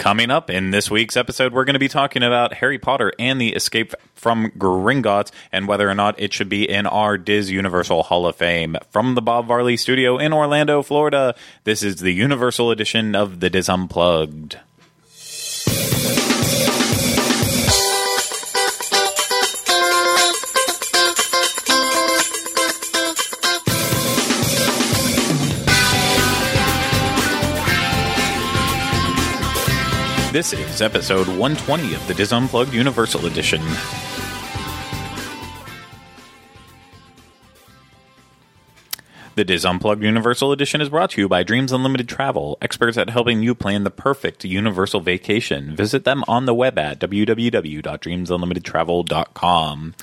Coming up in this week's episode, we're going to be talking about Harry Potter and the Escape from Gringotts and whether or not it should be in our DIS Universal Hall of Fame. From the Bob Varley Studio in Orlando, Florida, this is the Universal edition of the DIS Unplugged. This is episode 120 of the DIS Unplugged Universal Edition. The DIS Unplugged Universal Edition is brought to you by Dreams Unlimited Travel, experts at helping you plan the perfect universal vacation. Visit them on the web at www.dreamsunlimitedtravel.com.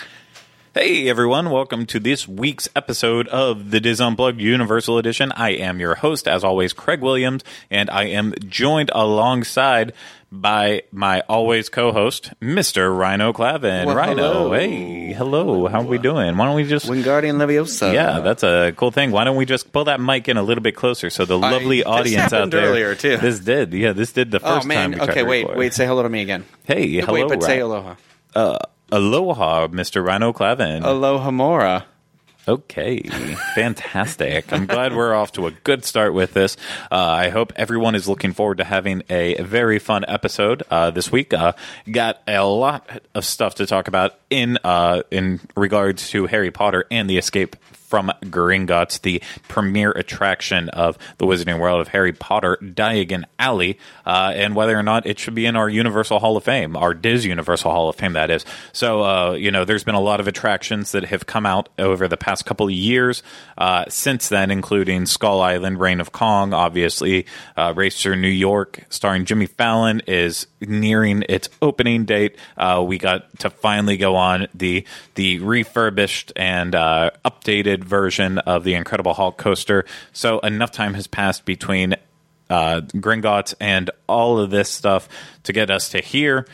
Hey everyone, welcome to this week's episode of the DIS Unplugged Universal Edition. I am your host, as always, Craig Williams, and I am joined alongside by my always co-host, Mr. Ryno Clavin. Well, Ryno, hello. hey, hello, how are we doing? Why don't we just Wingardium Leviosa. yeah, that's a cool thing. Why don't we just pull that mic in a little bit closer so the lovely this audience out there. earlier, too. This did, yeah, this did the Oh first time. man. We Okay, wait, wait. Say hello to me again. Hey, hello, wait, but say aloha. Uh, aloha, Mr. Ryno Clavin. Alohomora. Okay, fantastic. I'm glad we're off to a good start with this. Uh, I hope everyone is looking forward to having a very fun episode uh, this week. Uh, got a lot of stuff to talk about in uh, in regards to Harry Potter and the Escape from Gringotts, the premier attraction of the Wizarding World of Harry Potter, Diagon Alley, uh, and whether or not it should be in our Universal Hall of Fame, our DIS Universal Hall of Fame, that is. So, uh, you know, there's been a lot of attractions that have come out over the past couple of years uh, since then, including Skull Island, Reign of Kong, obviously, uh, Race Through New York, starring Jimmy Fallon, is nearing its opening date. Uh, we got to finally go on the the refurbished and uh, version of the Incredible Hulk coaster. So enough time has passed between uh, Gringotts and all of this stuff to get us to here.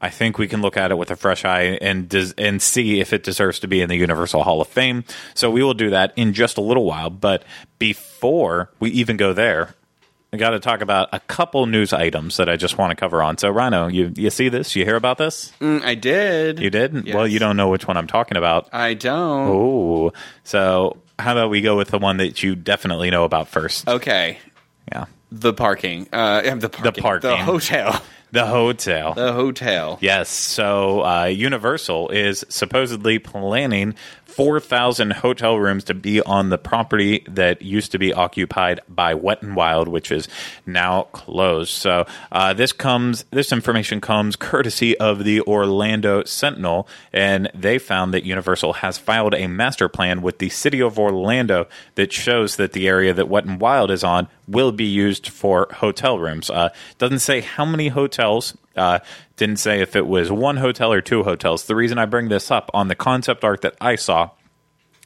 I think we can look at it with a fresh eye and des- and see if it deserves to be in the Universal Hall of Fame. So we will do that in just a little while. But before we even go there, I got to talk about a couple news items that I just want to cover on. So Ryno, you you see this? You hear about this? Mm, I did. You did? Yes. Well, you don't know which one I'm talking about. I don't. Oh, so how about we go with the one that you definitely know about first? Okay. Yeah, The parking. Uh, the parking. The parking. The hotel. the hotel. The hotel. Yes. So uh, Universal is supposedly planning 4,000 hotel rooms to be on the property that used to be occupied by Wet 'n Wild, which is now closed. So uh, this comes, this information comes courtesy of the Orlando Sentinel, and they found that Universal has filed a master plan with the city of Orlando that shows that the area that Wet 'n Wild is on will be used for hotel rooms. Uh, doesn't say how many hotels. Uh, didn't say if it was one hotel or two hotels. The reason I bring this up on the concept art that I saw.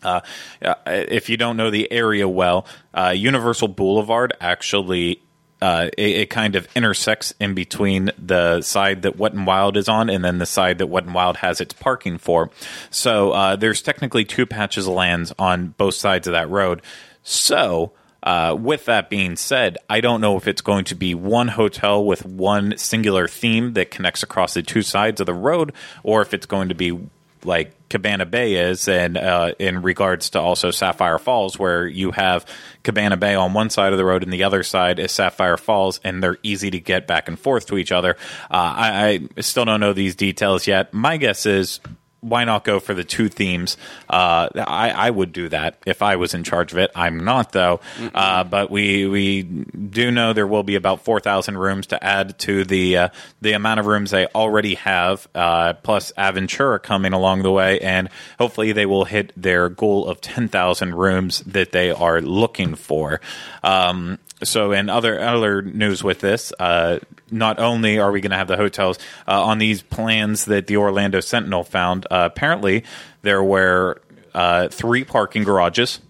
Uh, uh, if you don't know the area well, uh, Universal Boulevard actually uh, it, it kind of intersects in between the side that Wet 'n Wild is on and then the side that Wet 'n Wild has its parking for. So uh, there's technically two patches of lands on both sides of that road. So uh, with that being said, I don't know if it's going to be one hotel with one singular theme that connects across the two sides of the road, or if it's going to be like Cabana Bay is, and uh, in regards to also Sapphire Falls, where you have Cabana Bay on one side of the road and the other side is Sapphire Falls, and they're easy to get back and forth to each other. Uh, I, I still don't know these details yet. My guess is why not go for the two themes? Uh, I, I would do that if I was in charge of it. I'm not though. Uh, but we we do know there will be about four thousand rooms to add to the uh, the amount of rooms they already have, uh, plus Aventura coming along the way, and hopefully they will hit their goal of ten thousand rooms that they are looking for. Um, so, in other other news with this, uh, not only are we going to have the hotels uh, on these plans that the Orlando Sentinel found, uh, apparently there were uh, three parking garages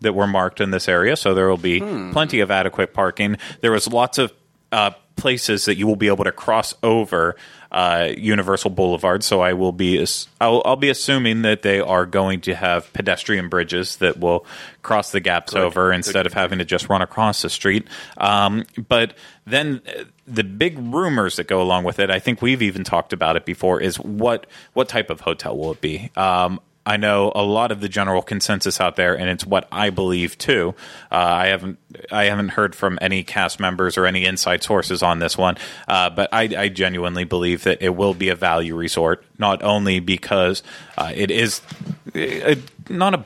that were marked in this area, so there will be plenty of adequate parking. There was lots of uh, places that you will be able to cross over uh, Universal Boulevard. So I will be I'll, I'll be assuming that they are going to have pedestrian bridges that will cross the gaps over instead of having to just run across the street. Um, but then uh, the big rumors that go along with it, I think we've even talked about it before, is what what type of hotel will it be? Um, I know a lot of the general consensus out there, and it's what I believe too. Uh, I haven't I haven't heard from any cast members or any inside sources on this one, uh, but I, I genuinely believe that it will be a value resort, not only because uh, it is uh, not a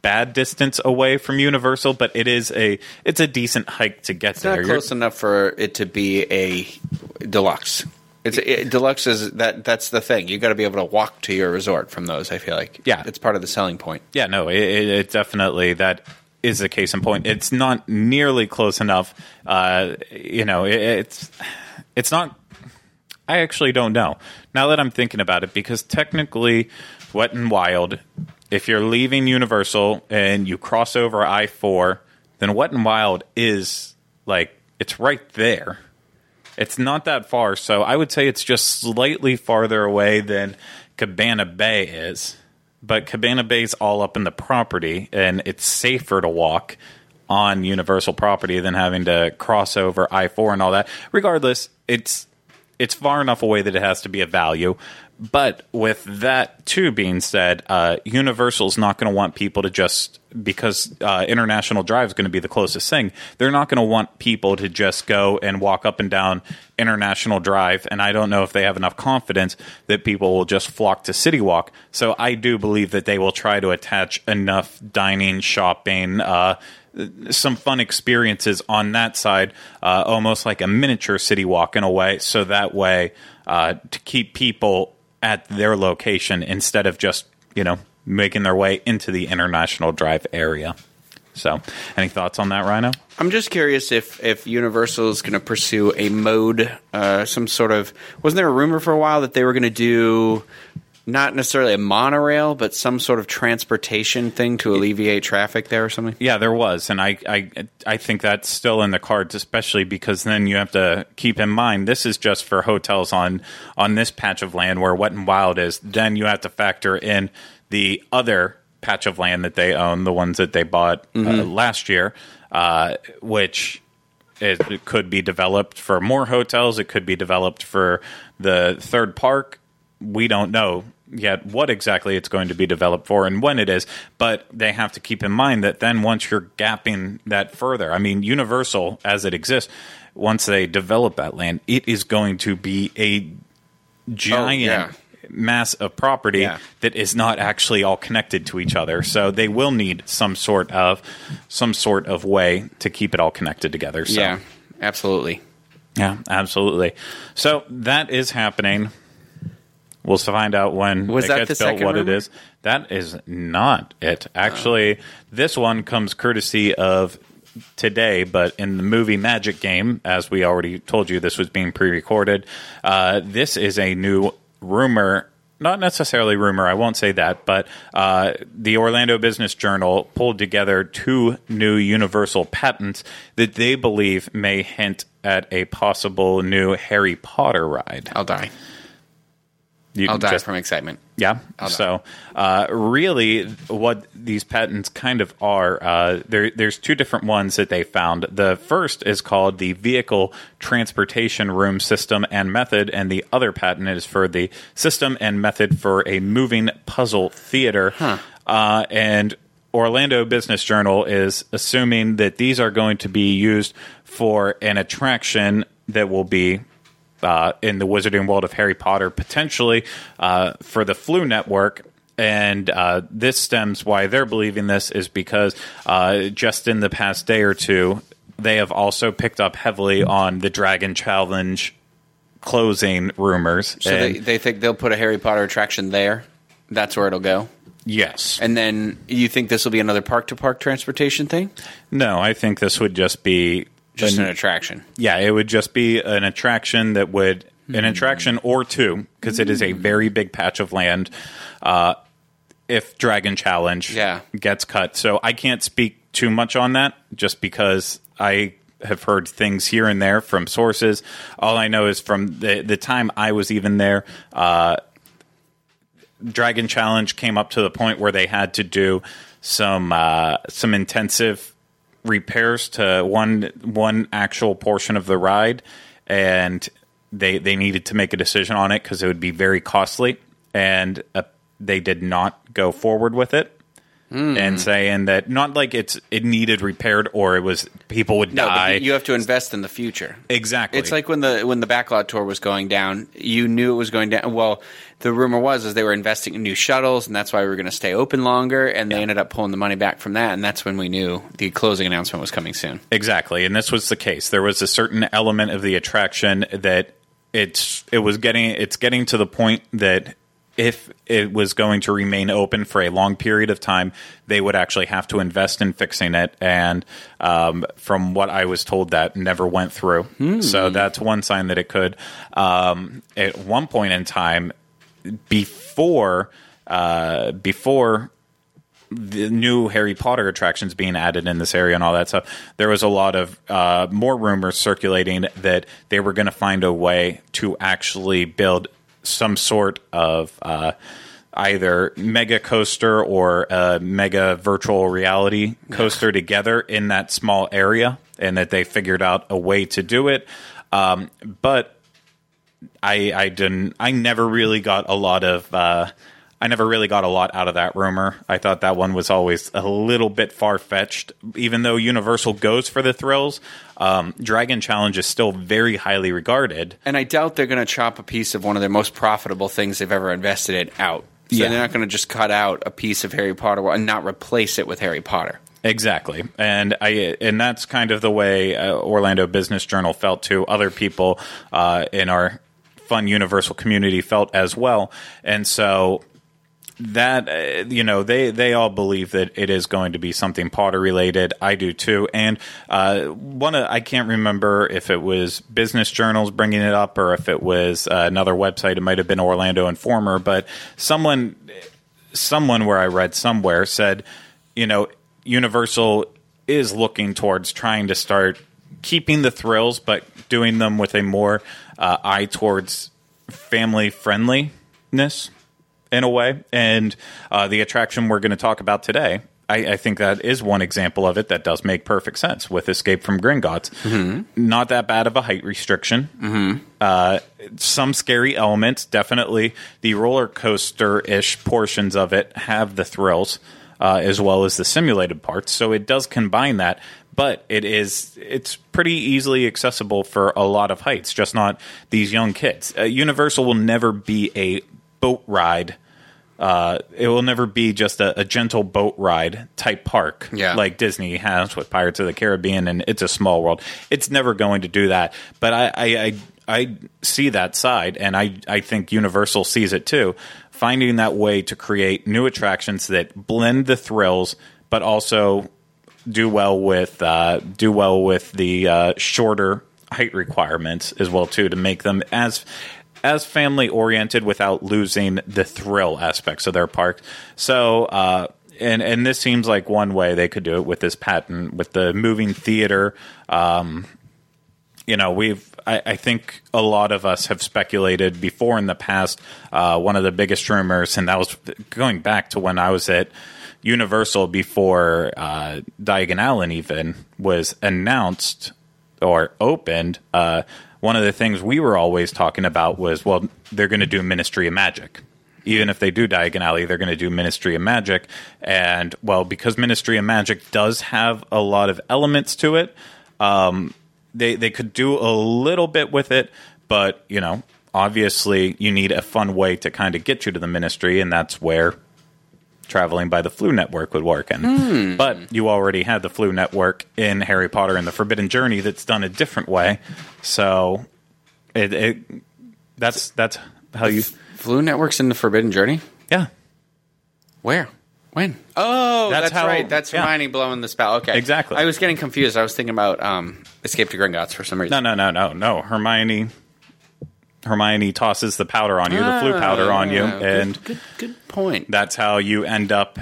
bad distance away from Universal, but it is a it's a decent hike to get It's there. not You're- close enough for it to be a deluxe. It's it, deluxe is that that's the thing. You got to be able to walk to your resort from those. I feel like Yeah. it's part of the selling point. Yeah, no, it, it, it definitely that is a case in point. It's not nearly close enough. Uh, you know, it, it's it's not. I actually don't know now that I'm thinking about it because technically, Wet 'n Wild, if you're leaving Universal and you cross over I four, then Wet 'n Wild is like it's right there. It's not that far, so I would say it's just slightly farther away than Cabana Bay is. But Cabana Bay's all up in the property, and it's safer to walk on Universal property than having to cross over I four and all that. Regardless, it's it's far enough away that it has to be a value. But with that too being said, uh, Universal's not going to want people to just because uh, International Drive is going to be the closest thing. They're not going to want people to just go and walk up and down International Drive. And I don't know if they have enough confidence that people will just flock to CityWalk. So I do believe that they will try to attach enough dining, shopping. Uh, some fun experiences on that side, uh, almost like a miniature city walk in a way. So that way, uh, to keep people at their location instead of just you know making their way into the International Drive area. So, any thoughts on that, Ryno? I'm just curious if if Universal is going to pursue a mode, uh, some sort of. Wasn't there a rumor for a while that they were going to do not necessarily a monorail, but some sort of transportation thing to alleviate traffic there or something? Yeah, there was, and I, I, I think that's still in the cards, especially because then you have to keep in mind this is just for hotels on on this patch of land where Wet 'n Wild is. Then you have to factor in the other patch of land that they own, the ones that they bought uh, last year, uh, which it, it could be developed for more hotels. It could be developed for the third park. We don't know yet what exactly it's going to be developed for and when it is, but they have to keep in mind that then once you're gapping that further, I mean, Universal as it exists, once they develop that land, it is going to be a giant oh, yeah. mass of property Yeah. that is not actually all connected to each other. So they will need some sort of some sort of way to keep it all connected together. So. Yeah, absolutely. Yeah, absolutely. So that is happening. We'll find out when Was it that gets the built second what it rumor? is. That is not it. Actually, this one comes courtesy of today, but in the movie Magic Game, as we already told you, this was being pre-recorded. Uh, this is a new rumor. Not necessarily rumor, I won't say that, but uh, the Orlando Business Journal pulled together two new Universal patents that they believe may hint at a possible new Harry Potter ride. I'll die. You I'll die just- from excitement. yeah. I'll So, uh, really, what these patents kind of are, uh, there, there's two different ones that they found. The first is called the Vehicle Transportation Room System and Method, and the other patent is for the system and method for a moving puzzle theater. Uh, and Orlando Business Journal is assuming that these are going to be used for an attraction that will be uh, in the Wizarding World of Harry Potter, potentially uh, for the Floo Network. And uh, this stems why they're believing this is because uh, just in the past day or two, they have also picked up heavily on the Dragon Challenge closing rumors. So And- they, they think they'll put a Harry Potter attraction there. That's where it'll go. yes. And then you think this will be another park to park transportation thing? no, I think this would just be Just an- an attraction. Yeah, it would just be an attraction that would an attraction or two because it is a very big patch of land. Uh, if Dragon Challenge Yeah. gets cut, so I can't speak too much on that just because I have heard things here and there from sources. All I know is from the the time I was even there, uh, Dragon Challenge came up to the point where they had to do some uh, some intensive repairs to one one actual portion of the ride, and they they needed to make a decision on it because it would be very costly, and uh, they did not go forward with it. Mm. And saying that not like it's it needed repaired or it was people would No, die you have to invest in the future. exactly. It's like when the when the backlot tour was going down, you knew it was going down. Well, the rumor was is they were investing in new shuttles, and that's why we were going to stay open longer. And they ended up pulling the money back from that, and that's when we knew the closing announcement was coming soon. Exactly, and this was the case. There was a certain element of the attraction that it's it was getting it's getting to the point that if it was going to remain open for a long period of time, they would actually have to invest in fixing it. And um, from what I was told, that never went through. So that's one sign that it could. Um, at one point in time, before uh, before the new Harry Potter attractions being added in this area and all that stuff, there was a lot of uh, more rumors circulating that they were going to find a way to actually build some sort of uh, either mega coaster or a mega virtual reality coaster together in that small area, and that they figured out a way to do it. Um, but I I didn't I never really got a lot of uh, I never really got a lot out of that rumor. I thought that one was always a little bit far fetched. Even though Universal goes for the thrills, um, Dragon Challenge is still very highly regarded. And I doubt they're going to chop a piece of one of their most profitable things they've ever invested in out. So Yeah. they're not going to just cut out a piece of Harry Potter and not replace it with Harry Potter. Exactly, and I and that's kind of the way uh, Orlando Business Journal felt too. Other people uh, in our fun Universal community felt as well, and so that uh, you know they they all believe that it is going to be something Potter related. I do too, and uh, one of, I can't remember if it was Business Journals bringing it up or if it was uh, another website. It might have been Orlando Informer, but someone someone where I read somewhere said, you know, Universal is looking towards trying to start keeping the thrills, but doing them with a more uh, eye towards family friendliness in a way. And uh, the attraction we're going to talk about today. I, I think that is one example of it that does make perfect sense with Escape from Gringotts. Not that bad of a height restriction uh, some scary elements. Definitely, the roller coaster ish portions of it have the thrills uh, as well as the simulated parts. So it does combine that, but it is it's pretty easily accessible for a lot of heights. Just not these young kids. Uh, Universal will never be a boat ride. Uh, it will never be just a, a gentle boat ride type park Yeah. like Disney has with Pirates of the Caribbean and It's a Small World. It's never going to do that. But I, I, I, I see that side, and I, I think Universal sees it too. Finding that way to create new attractions that blend the thrills, but also do well with uh, do well with the uh, shorter height requirements as well too to make them as as family oriented without losing the thrill aspects of their park. So, uh, and and this seems like one way they could do it with this patent with the moving theater. Um, you know, we've I, I think a lot of us have speculated before in the past. Uh, one of the biggest rumors, and that was going back to when I was at Universal before uh, Diagon Alley even was announced or opened. Uh, one of the things we were always talking about was, well, they're going to do Ministry of Magic. Even if they do Diagon Alley, they're going to do Ministry of Magic. And, well, because Ministry of Magic does have a lot of elements to it, um, they, they could do a little bit with it, but, you know, obviously you need a fun way to kind of get you to the Ministry, and that's where traveling by the Floo Network would work in. But you already had the Floo Network in Harry Potter and the Forbidden Journey that's done a different way. So it, it that's that's how you Flu Network's in the Forbidden Journey? yeah. Where? When? Oh, That's that's, how- right. That's yeah. Hermione blowing the spell. Okay, Exactly. I was getting confused. I was thinking about um, Escape to Gringotts for some reason. No, no, no, no, no. Hermione Hermione tosses the powder on you, the Floo powder on you, Ah, good- and good, good point. that's how you end up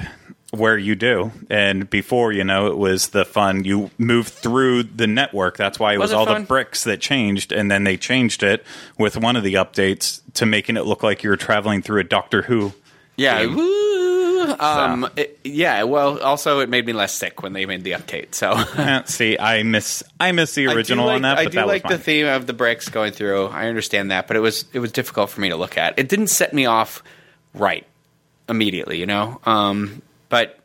where you do. And before, you know, it was the fun. You move through the network. That's why it was, Was it all fun? the bricks that changed. And then they changed it with one of the updates to making it look like you were traveling through a Doctor Who. Yeah. Woo! Um, it- yeah. Well, also it made me less sick when they made the update. So See, I miss I miss the original like, on that, I but do that like was the theme of the bricks going through. I understand that, but it was it was difficult for me to look at. It didn't set me off right immediately, you know. Um, but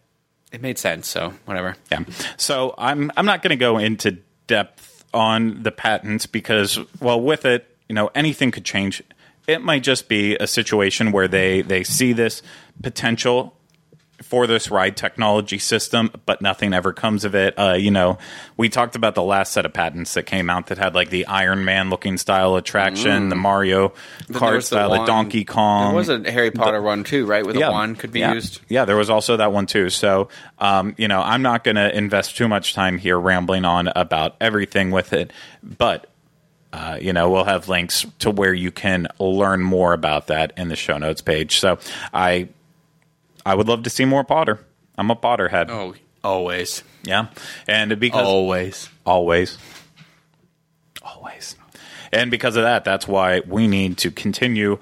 it made sense, so whatever. Yeah. So I'm I'm not going to go into depth on the patents because well with it, you know, anything could change. It might just be a situation where they they see this potential for this ride technology system, but nothing ever comes of it. Uh, you know, we talked about the last set of patents that came out that had like the Iron Man looking style attraction, the Mario Mm. Then there Kart was the style, the. Donkey Kong. There was a Harry Potter one too, right? With a wand could be yeah. used. Yeah, there was also that one too. So, um, you know, I'm not going to invest too much time here rambling on about everything with it, but. Uh, you know, we'll have links to where you can learn more about that in the show notes page. So, I, I would love to see more Potter. I'm a Potterhead. Oh, always, Yeah, and because always. always always and because of that that's why we need to continue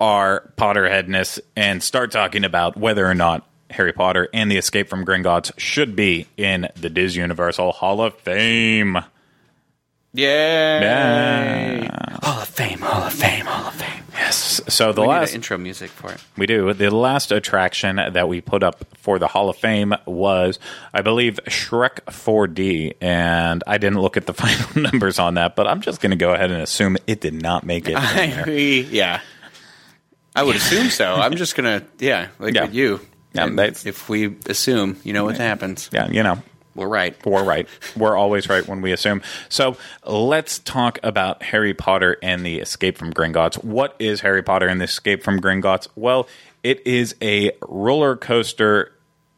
our potterheadness and start talking about whether or not harry potter and the escape from gringotts should be in the DIS universal hall of fame Yay! Yeah. Hall of Fame, Hall of Fame, Hall of Fame. Yes so the We last intro music for it. We do. The last attraction that we put up for the Hall of Fame was, I believe, Shrek 4D. And I didn't look at the final numbers on that, but I'm just going to go ahead and assume it did not make it. I. Yeah, I would assume so. I'm just gonna, yeah, like Yeah. you. Yeah, if we assume, you know what happens. Yeah, you know, We're right. we're right. We're always right when we assume. So let's talk about Harry Potter and the Escape from Gringotts. What is Harry Potter and the Escape from Gringotts? Well, it is a roller coaster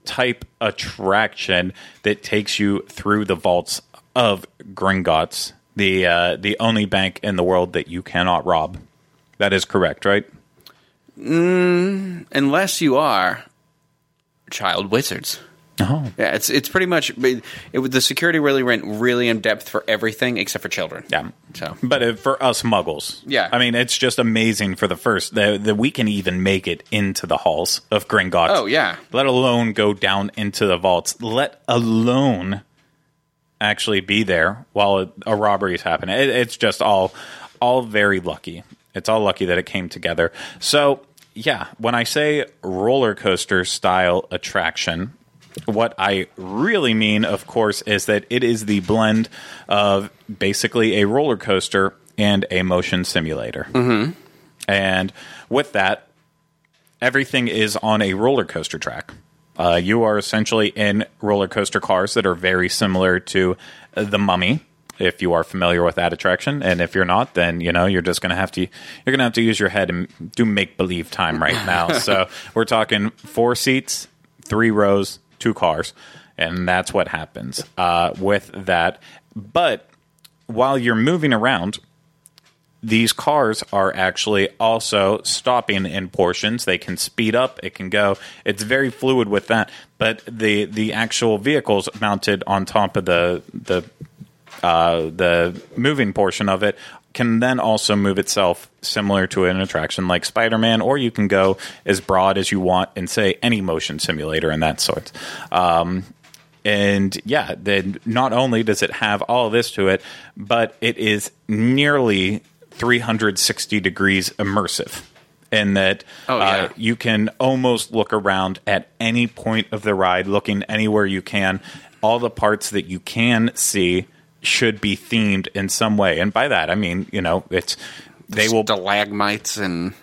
type attraction that takes you through the vaults of Gringotts, the uh, the only bank in the world that you cannot rob. That is correct, right? Unless you are child wizards. Oh, Yeah, it's it's pretty much it, it, the security really went really in depth for everything except for children. Yeah. So But uh, for us muggles, Yeah. I mean, it's just amazing for the first that that we can even make it into the halls of Gringotts. Oh, yeah. let alone go down into the vaults. Let alone actually be there while a, a robbery is happening. It, it's just all all very lucky. It's all lucky that it came together. So yeah, when I say roller coaster style attraction, what I really mean, of course, is that it is the blend of basically a roller coaster and a motion simulator. Mm-hmm. And with that, everything is on a roller coaster track. Uh, you are essentially in roller coaster cars that are very similar to uh, the Mummy. If you are familiar with that attraction, and if you're not, then you know you're just gonna have to you're gonna have to use your head and do make believe time right now. so we're talking four seats, three rows, two cars, and that's what happens uh, with that. But while you're moving around, these cars are actually also stopping in portions. They can speed up, it can go. It's very fluid with that. But the the actual vehicles mounted on top of the the uh, the moving portion of it can then also move itself similar to an attraction like Spider-Man, or you can go as broad as you want and say any motion simulator and that sort. Um, and yeah, then not only does it have all this to it, but it is nearly 360 degrees immersive. In that Oh, yeah. uh, you can almost look around at any point of the ride, looking anywhere you can. All the parts that you can see should be themed in some way. And by that, I mean, you know, it's they will stalagmites and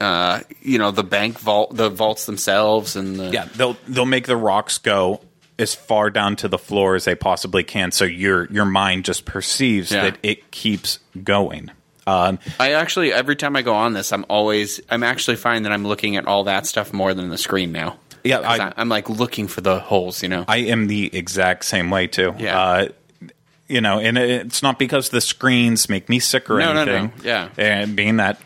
uh, you know the bank vault, the vaults themselves, and the, Yeah, they'll they'll make the rocks go as far down to the floor as they possibly can, so your your mind just perceives Yeah. that it keeps going. Um, I actually every time I go on this, I'm always I'm actually finding that I'm looking at all that stuff more than the screen now. Yeah, 'Cause I- I, am like looking for the holes, you know. I am the exact same way too. Yeah. Uh, you know, and it's not because the screens make me sick or No, no, no. anything. Yeah. and being that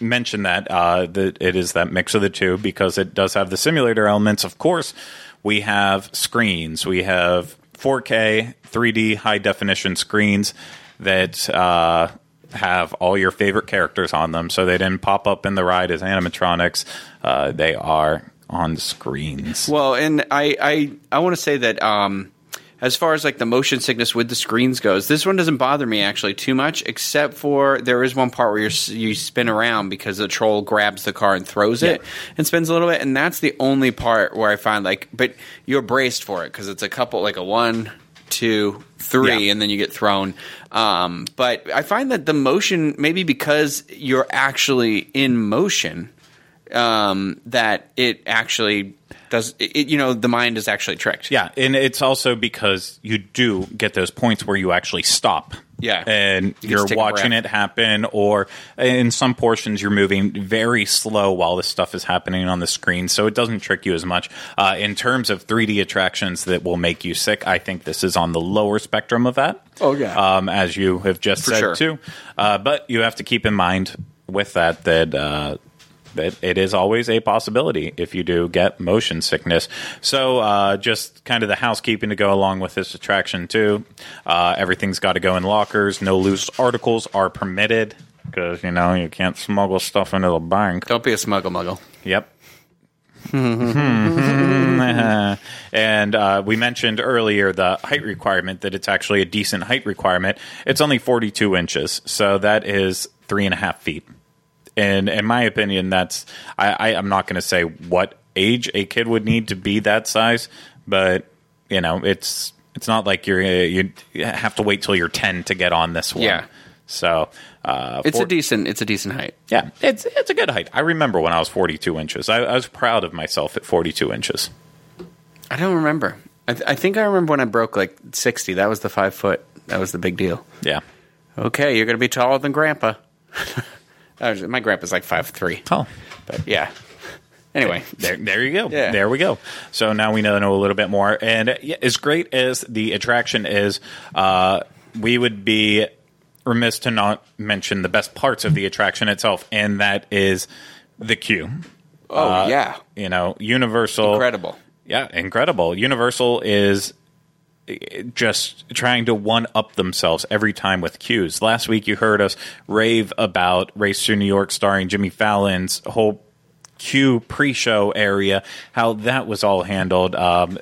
mention that uh, that it is that mix of the two because it does have the simulator elements, of course, we have screens. We have 4K, 3D, high definition screens that uh, have all your favorite characters on them. So they didn't pop up in the ride as animatronics. Uh, they are on screens. Well, and I I, I want to say that um, as far as like the motion sickness with the screens goes, this one doesn't bother me actually too much, except for there is one part where you you spin around because the troll grabs the car and throws it and spins a little bit, and that's the only part where I find like, but you're braced for it because it's a couple like a one, two, three, Yeah. and then you get thrown. Um, but I find that the motion, maybe because you're actually in motion, um, that it actually does. It, you know, the mind is actually tricked. Yeah, and it's also because you do get those points where you actually stop. Yeah. And you you're watching it happen, or in some portions, you're moving very slow while this stuff is happening on the screen. So it doesn't trick you as much. Uh, in terms of 3D attractions that will make you sick, I think this is on the lower spectrum of that. Oh, yeah. Um, as you have just For said, sure. too. Uh, but you have to keep in mind with that that. Uh, that it is always a possibility if you do get motion sickness. So, uh, just kind of the housekeeping to go along with this attraction too. Uh, everything's got to go in lockers. No loose articles are permitted because you know you can't smuggle stuff into the bank. Don't be a smuggle muggle. Yep. and uh, we mentioned earlier the height requirement that it's actually a decent height requirement. It's only 42 inches, so that is three and a half feet. And in my opinion, that's I, I, I'm not going to say what age a kid would need to be that size, but you know, it's it's not like you're uh, you have to wait till you're 10 to get on this one. Yeah. So uh, It's for- a decent. It's a decent height. yeah, it's it's a good height. I remember when I was 42 inches. I, I was proud of myself at 42 inches. I don't remember. I, th- I think I remember when I broke like sixty. That was the five foot. That was the big deal. Yeah. Okay, you're going to be taller than Grandpa. Was- My grandpa's like five three. Oh, But yeah. Anyway, there, there you go. Yeah. There we go. So now we know, know a little bit more. And yeah, as great as the attraction is, uh, we would be remiss to not mention the best parts of the attraction itself, and that is the queue. oh Uh, yeah, You know, Universal. incredible. Yeah, incredible. Universal is just trying to one up themselves every time with queues. Last week you heard us rave about Race Through New York starring Jimmy Fallon's whole queue pre-show area, how that was all handled. Um,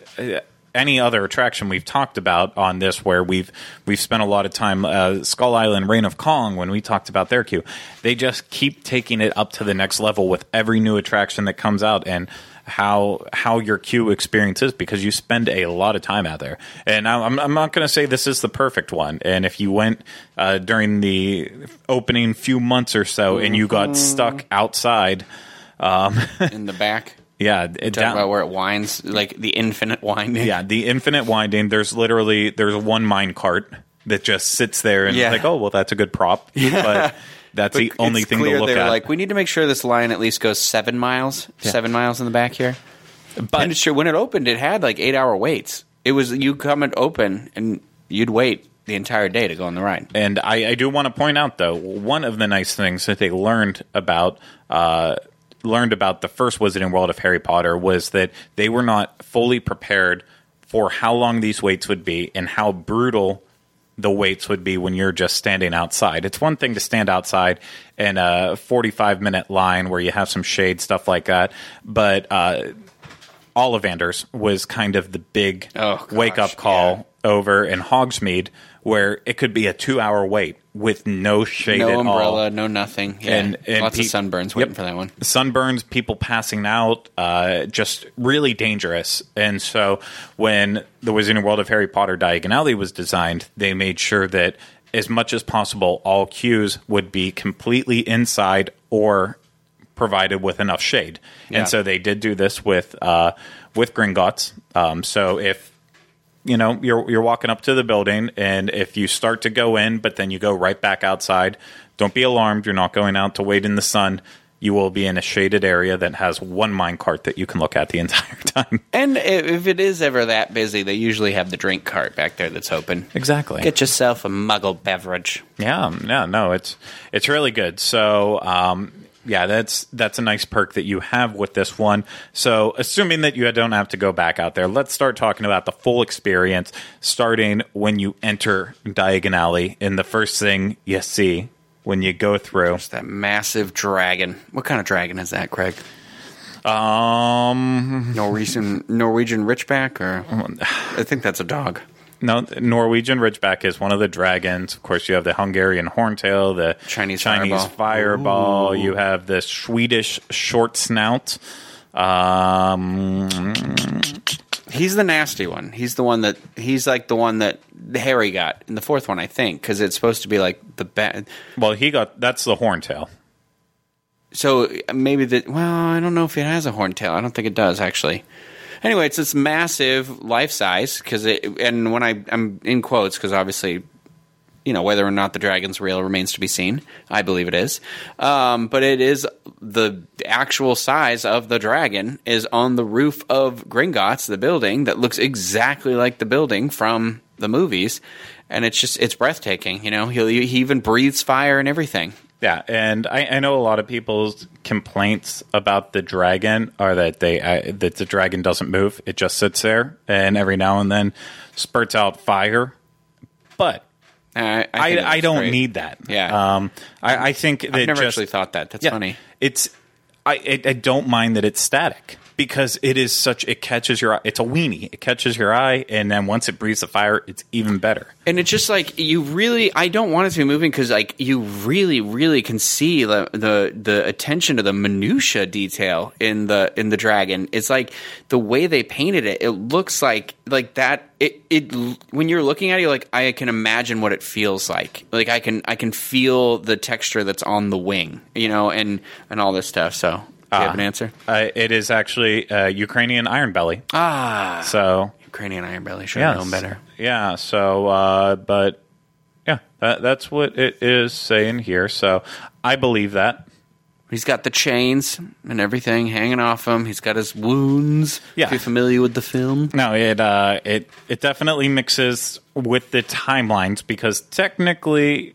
any other attraction we've talked about on this where we've we've spent a lot of time uh, Skull Island Reign of Kong when we talked about their queue they just keep taking it up to the next level with every new attraction that comes out and how how your queue experience is because you spend a lot of time out there and I'm, I'm not going to say this is the perfect one and if you went uh, during the opening few months or so and you got stuck outside In the back, yeah it, talk about where it winds, like the infinite winding. yeah, the infinite winding. There's literally there's one mine cart that just sits there and Yeah. like, oh well, that's a good prop. But that's the only thing to look they were at. Like, we need to make sure this line at least goes seven miles. Seven miles in the back here. but and it's true. When it opened, it had like eight hour waits. It was you come and open, and you'd wait the entire day to go on the ride. And I, I do want to point out, though, one of the nice things that they learned about uh, learned about the first Wizarding World of Harry Potter was that they were not fully prepared for how long these waits would be and how brutal the waits would be when you're just standing outside. It's one thing to stand outside in a 45 minute line where you have some shade, stuff like that, but uh, Ollivanders was kind of the big Oh, gosh, wake up call over in Hogsmeade, where it could be a two hour wait with no shade No at umbrella, all. no nothing. Yeah. And- and lots pe- of sunburns Yep. waiting for that one. Sunburns, people passing out, uh, just really dangerous. And so when the Wizarding World of Harry Potter Diagon Alley was designed, they made sure that as much as possible, all queues would be completely inside or provided with enough shade. Yeah. And so they did do this with uh, with Gringotts. Um, so if you know you're you're walking up to the building and if you start to go in but then you go right back outside don't be alarmed. You're not going out to wait in the sun. You will be in a shaded area that has one mine cart that you can look at the entire time. And if it is ever that busy, they usually have the drink cart back there that's open. exactly. Get yourself a muggle beverage. yeah yeah no it's it's really good. So um yeah, that's that's a nice perk that you have with this one. So, assuming that you don't have to go back out there, let's start talking about the full experience, starting when you enter Diagon Alley. And the first thing you see when you go through, that massive dragon. What kind of dragon is that, Craig? um, Norwegian Norwegian Ridgeback, or I think that's a dog. No, Norwegian Ridgeback is one of the dragons. Of course, you have the Hungarian Horntail, the Chinese Chinese fireball. fireball. You have the Swedish short snout. Um, He's the nasty one. He's the one that he's like the one that Harry got in the fourth one, I think, because it's supposed to be like the bad. well, he got that's the Horntail. So maybe the well, I don't know if it has a horntail. I don't think it does actually. Anyway, it's this massive life size because it, and when I I'm in quotes because obviously, you know whether or not the dragon's real remains to be seen. I believe it is, um, but it is the actual size of the dragon is on the roof of Gringotts, the building that looks exactly like the building from the movies, and it's just it's breathtaking. You know, he he even breathes fire and everything. Yeah, and I, I know a lot of people's complaints about the dragon are that they uh, that the dragon doesn't move; it just sits there, and every now and then spurts out fire. But I, I, I, I don't great. need that. Yeah. um, I, I think that I've never just, actually thought that. That's yeah, funny. It's I I don't mind that it's static because it is such it catches your eye. It's a weenie. It catches your eye, and then once it breathes the fire, it's even better. And it's just like you really. I don't want it to be moving because like you really, really can see the, the the attention to the minutia detail in the in the dragon. It's like the way they painted it. It looks like like that. It it when you're looking at it, like I can imagine what it feels like. Like I can I can feel the texture that's on the wing, you know, and and all this stuff. So. Do you have an answer? Uh, it is actually uh, Ukrainian iron belly. Ah, So Ukrainian iron belly should have known better. Yeah. So, uh, but yeah, that, that's what it is saying here. So I believe that. He's got the chains and everything hanging off him. He's got his wounds. Yeah. If you're familiar with the film. No, it uh, it it definitely mixes with the timelines because technically,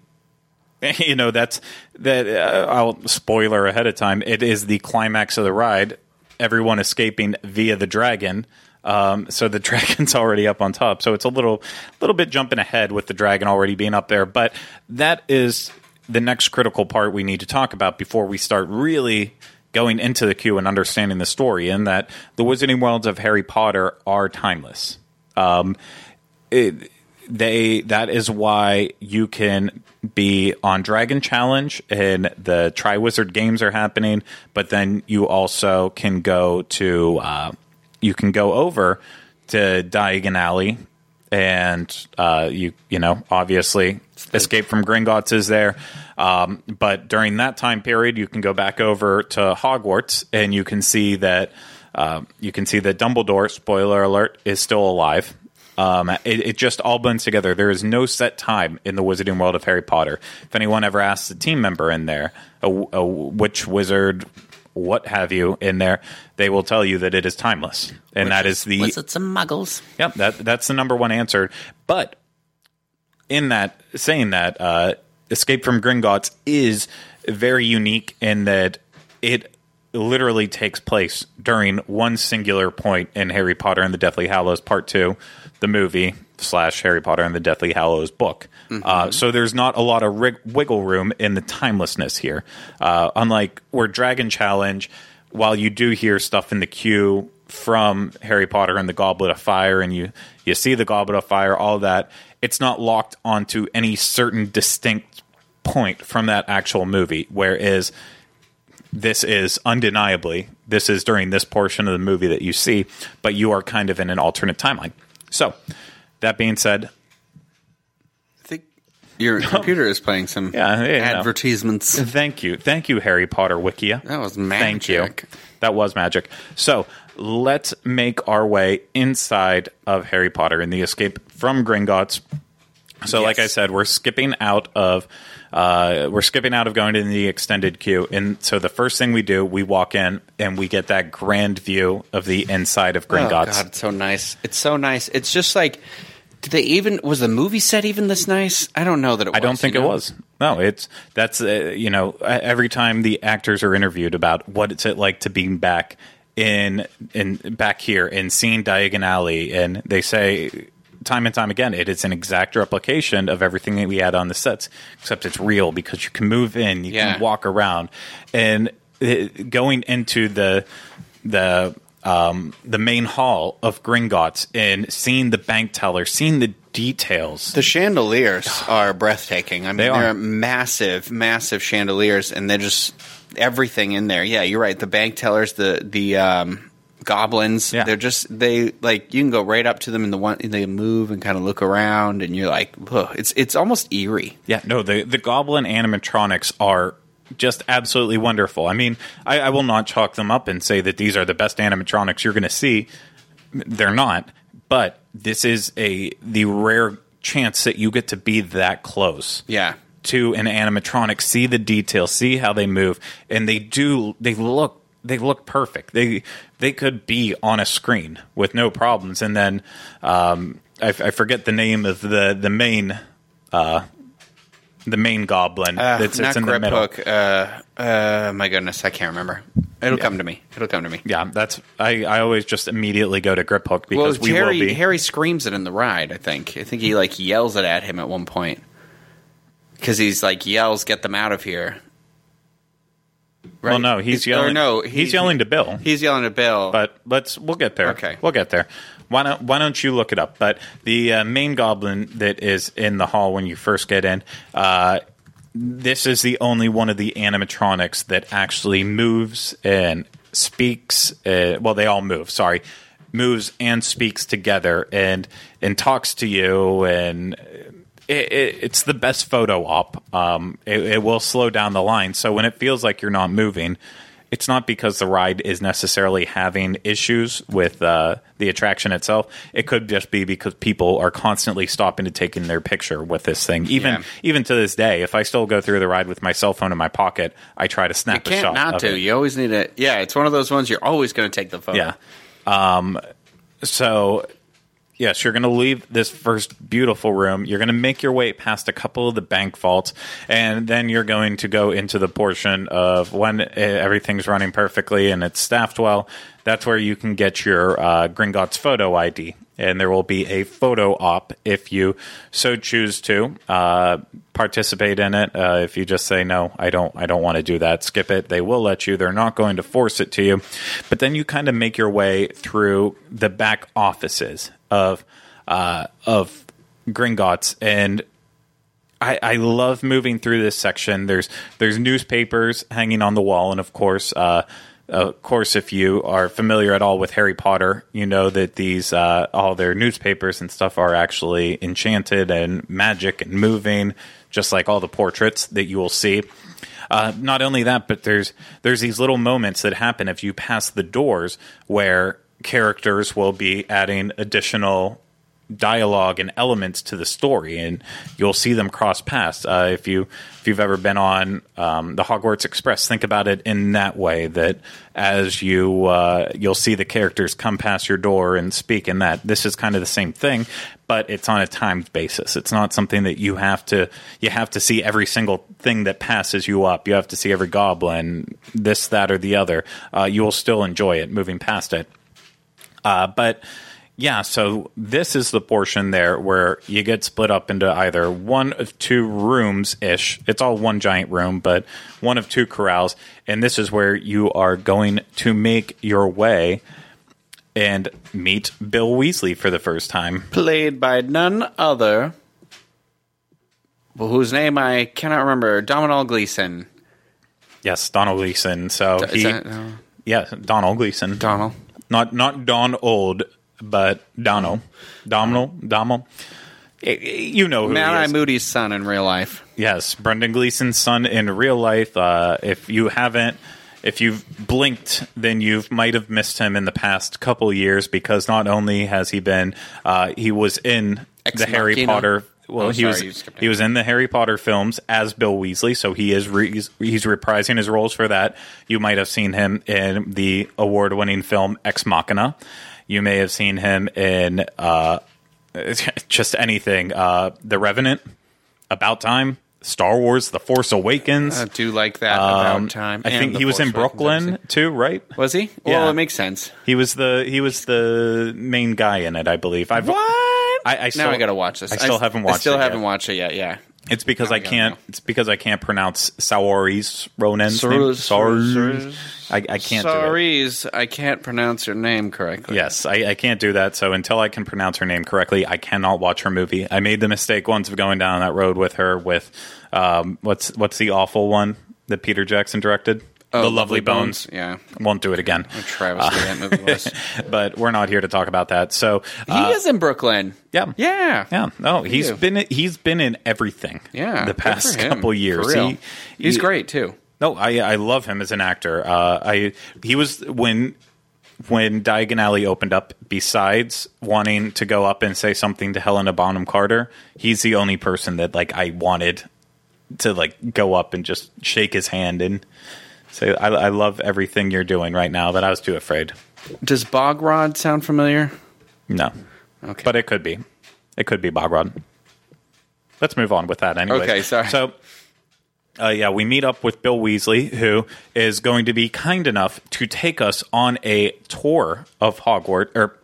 you know, that's that. Uh, I'll spoiler ahead of time. It is the climax of the ride. Everyone escaping via the dragon. Um, so the dragon's already up on top. So it's a little little bit jumping ahead with the dragon already being up there. But that is the next critical part we need to talk about before we start really going into the queue and understanding the story. In that the Wizarding Worlds of Harry Potter are timeless. Um, it, they that is why you can be on Dragon Challenge and the Triwizard games are happening, but then you also can go to uh, you can go over to Diagon Alley and uh, you you know obviously Escape from Gringotts is there, um, but during that time period you can go back over to Hogwarts and you can see that uh, you can see that Dumbledore spoiler alert is still alive. Um, it, it just all blends together. There is no set time in the Wizarding World of Harry Potter. If anyone ever asks a team member in there, a, a witch wizard, what have you, in there, they will tell you that it is timeless, and that is the Wizards and muggles. Yep, that that's the number one answer. But in that saying that, uh, Escape from Gringotts is very unique in that it literally takes place during one singular point in Harry Potter and the Deathly Hallows Part Two, the movie slash Harry Potter and the Deathly Hallows book. Uh, so there's not a lot of rig- wiggle room in the timelessness here. Uh, unlike where Dragon Challenge, while you do hear stuff in the queue from Harry Potter and the Goblet of Fire, and you you see the Goblet of Fire, all that, it's not locked onto any certain distinct point from that actual movie. Whereas this is undeniably this is during this portion of the movie that you see, but you are kind of in an alternate timeline. So that being said, I think your computer is playing some Yeah, yeah, no. advertisements. Thank you. Thank you, Harry Potter Wikia. That was magic. Thank you. That was magic. So let's make our way inside of Harry Potter in the escape from Gringotts. So, like I said, we're skipping out of uh, we're skipping out of going to the extended queue, and so the first thing we do, we walk in and we get that grand view of the inside of Oh Gringotts. god, it's so nice. It's so nice. It's just like Did they even was the movie set even this nice? I don't know that it. was. I don't think you it was. No, it's that's uh, you know uh, every time the actors are interviewed about what it's it like to be back in in back here and seeing Diagon Alley, and they say time and time again it is an exact replication of everything that we had on the sets, except it's real because you can move in, you Yeah. can walk around, and uh, going into the the um, the main hall of Gringotts and seeing the bank teller, seeing the details. The chandeliers are breathtaking. I mean, They they are. are massive, massive chandeliers, and they're just everything in there. Yeah, you're right. The bank tellers, the the um, goblins, Yeah. they're just they like you can go right up to them and the one they move and kind of look around, and you're like, it's it's almost eerie. Yeah, no, the the goblin animatronics are just absolutely wonderful. I mean, I, I will not chalk them up and say that these are the best animatronics you're going to see. They're not, but this is a the rare chance that you get to be that close Yeah, to an animatronic, see the detail, see how they move, and they do. They look. They look perfect. They they could be on a screen with no problems. And then um, I, I forget the name of the the main uh, the main goblin uh, that sits not in the grip middle. hook. Uh, uh, my goodness, I can't remember. It'll come to me. It'll come to me. Yeah, that's I, I always just immediately go to Griphook Well, because we Harry will be. Harry screams it in the ride. I think. I think he like yells it at him at one point because he's like yells, "Get them out of here!" Well, no, he's yelling. no, he's he- yelling to Bill. He's yelling to Bill. but let's we'll get there. Okay. we'll get there. Why don't Why don't you look it up? But the uh, main goblin that is in the hall when you first get in, uh, this is the only one of the animatronics that actually moves and speaks. Uh, well, they all move. Sorry, moves and speaks together and and talks to you and. It, it, it's the best photo op. Um, it, it will slow down the line. So when it feels like you're not moving, it's not because the ride is necessarily having issues with uh, the attraction itself. It could just be because people are constantly stopping to taking their picture with this thing. Even Yeah. even to this day, if I still go through the ride with my cell phone in my pocket, I try to snap a can't shot. not to. it. You always need to. Yeah, it's one of those ones you're always going to take the photo. Yeah. Um, so, yes, you're going to leave this first beautiful room. You're going to make your way past a couple of the bank vaults, and then you're going to go into the portion of when uh, everything's running perfectly and it's staffed well. That's where you can get your uh, Gringotts photo ID. And there will be a photo op if you so choose to uh, participate in it. Uh, if you just say no, I don't, I don't want to do that. Skip it. They will let you. They're not going to force it to you. But then you kind of make your way through the back offices of uh, of Gringotts, and I, I love moving through this section. There's there's newspapers hanging on the wall, and of course, uh, of course, if you are familiar at all with Harry Potter, you know that these uh, all their newspapers and stuff are actually enchanted and magic and moving, just like all the portraits that you will see. Uh, not only that, but there's there's these little moments that happen if you pass the doors where characters will be adding additional dialogue and elements to the story, and you'll see them cross paths. Uh, if you if you've ever been on um, the Hogwarts Express, think about it in that way. That as you uh, you'll see the characters come past your door and speak and that. This is kind of the same thing, but it's on a timed basis. It's not something that you have to you have to see every single thing that passes you up. You have to see every goblin, this, that, or the other. Uh, you will still enjoy it moving past it. Uh, but yeah, so this is the portion there where you get split up into either one of two rooms ish. It's all one giant room, but one of two corrals. And this is where you are going to make your way and meet Bill Weasley for the first time. Played by none other. Well, whose name I cannot remember. Domhnall Gleeson. Yes, Donald Gleeson. So Is he, that- no. yeah, Donald Gleeson. Donald. not not Don Old, but Dono, Domino, Domo. You know who Mad he is. Moody's son in real life. Yes, Brendan Gleeson's son in real life. Uh, if you haven't, if you've blinked, then you might have missed him in the past couple years because not only has he been, uh, he was in Ex the Harry Machina? Potter. Well, Oh, he sorry, was he was in the Harry Potter films as Bill Weasley, so he is re- he's, he's reprising his roles for that. You might have seen him in the award-winning film Ex Machina. You may have seen him in uh, just anything. Uh, the Revenant, About Time, Star Wars, The Force Awakens. I do like that Um, about time. I think he was Force in Brooklyn too, right? Was he? Yeah. Well, it makes sense. He was the he was the main guy in it, I believe. I've, What? I, I still, now I got to watch this. I still s- haven't I watched still it haven't yet. watched it yet. Yeah. It's because Now I can't. It's because I can't pronounce Saoirse Ronan's name. Sorry, I, I can't. Sorry, I can't pronounce your name correctly. Yes, I, I can't do that. So until I can pronounce her name correctly, I cannot watch her movie. I made the mistake once of going down that road with her. With um, what's what's the awful one that Peter Jackson directed? Oh, the Lovely Bones. Yeah. Won't do it again. Travesty that movie was. But we're not here to talk about that. So uh, he is in Brooklyn. yeah, Yeah. yeah. No, he's you. been he's been in everything. Yeah. the past couple years. He- He's he- great too. No, I I love him as an actor. Uh, I he was when when Diagon Alley opened up. Besides wanting to go up and say something to Helena Bonham Carter, he's the only person that like I wanted to like go up and just shake his hand and say I, I love everything you're doing right now. But I was too afraid. Does Bogrod sound familiar? No, Okay. but it could be. It could be Bogrod. Let's move on with that anyway. Okay, sorry. So, uh, yeah, we meet up with Bill Weasley, who is going to be kind enough to take us on a tour of Hogwarts or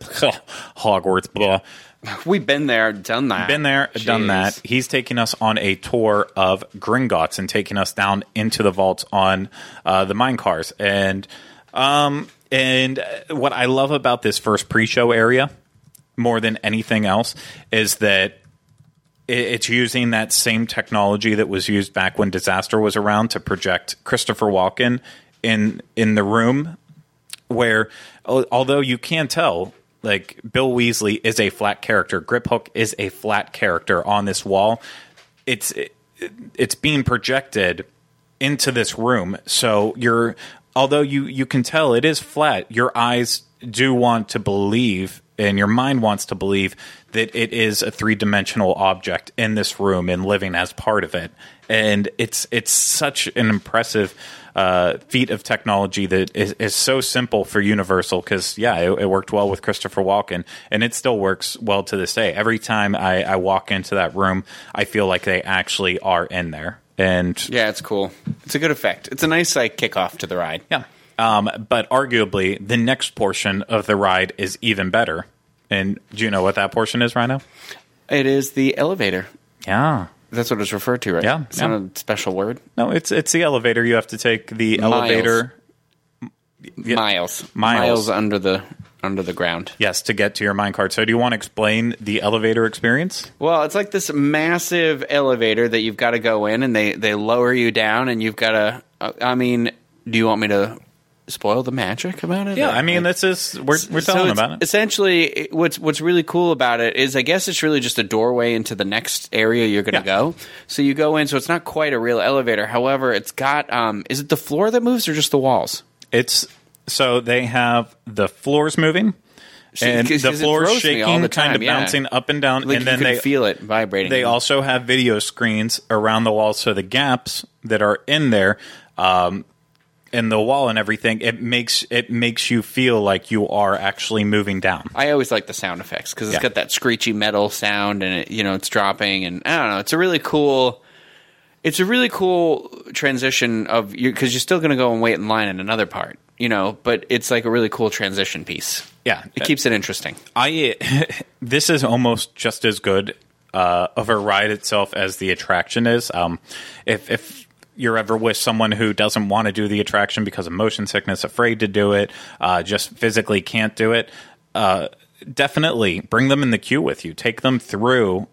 Hogwarts. Blah. We've been there, done that. Been there, done that. He's taking us on a tour of Gringotts and taking us down into the vaults on uh, the mine cars. And um, and what I love about this first pre-show area more than anything else is that it's using that same technology that was used back when disaster was around to project Christopher Walken in in the room where although you can tell like Bill Weasley is a flat character, Griphook is a flat character on this wall. It's it, it's being projected into this room. So you're although you you can tell it is flat, your eyes do want to believe and your mind wants to believe that it is a three-dimensional object in this room and living as part of it. And it's it's such an impressive uh, feat of technology that is, is so simple for Universal because yeah, it, it worked well with Christopher Walken, and it still works well to this day. Every time I, I walk into that room, I feel like they actually are in there, and Yeah, it's cool. It's a good effect. It's a nice like kickoff to the ride. yeah. Um, but arguably, the next portion of the ride is even better. And do you know what that portion is, Ryno? It is the elevator. Yeah. That's what it's referred to, right? Yeah, It's yeah. not a special word. No, it's it's the elevator. You have to take the Miles. elevator. Yeah. Miles. Miles. under the under the ground. Yes, to get to your minecart. So, do you want to explain the elevator experience? Well, it's like this massive elevator that you've got to go in, and they they lower you down, and you've got to. uh, I mean, do you want me to spoil the magic about it? Yeah, I mean, this is we're we're So telling about it. Essentially, what's what's really cool about it is, I guess it's really just a doorway into the next area you're going to Yeah. go. So you go in, so it's not quite a real elevator. However, it's got. Um, is it the floor that moves or just the walls? It's so they have the floors moving, and 'cause- the 'cause it floors throws me shaking, all the kind of time, yeah. bouncing up and down, Like and then they feel it vibrating. They also have video screens around the wall, so the gaps that are in there, um, in the wall and everything, it makes it makes you feel like you are actually moving down. I always like the sound effects because it's Yeah. got that screechy metal sound and it, you know it's dropping and I don't know. It's a really cool. It's a really cool transition of you because you're still going to go and wait in line in another part, you know. But it's like a really cool transition piece. Yeah, It keeps it interesting. I this is almost just as good uh, of a ride itself as the attraction is. Um, if if you're ever with someone who doesn't want to do the attraction because of motion sickness, afraid to do it, uh, just physically can't do it, uh, definitely bring them in the queue with you. Take them through.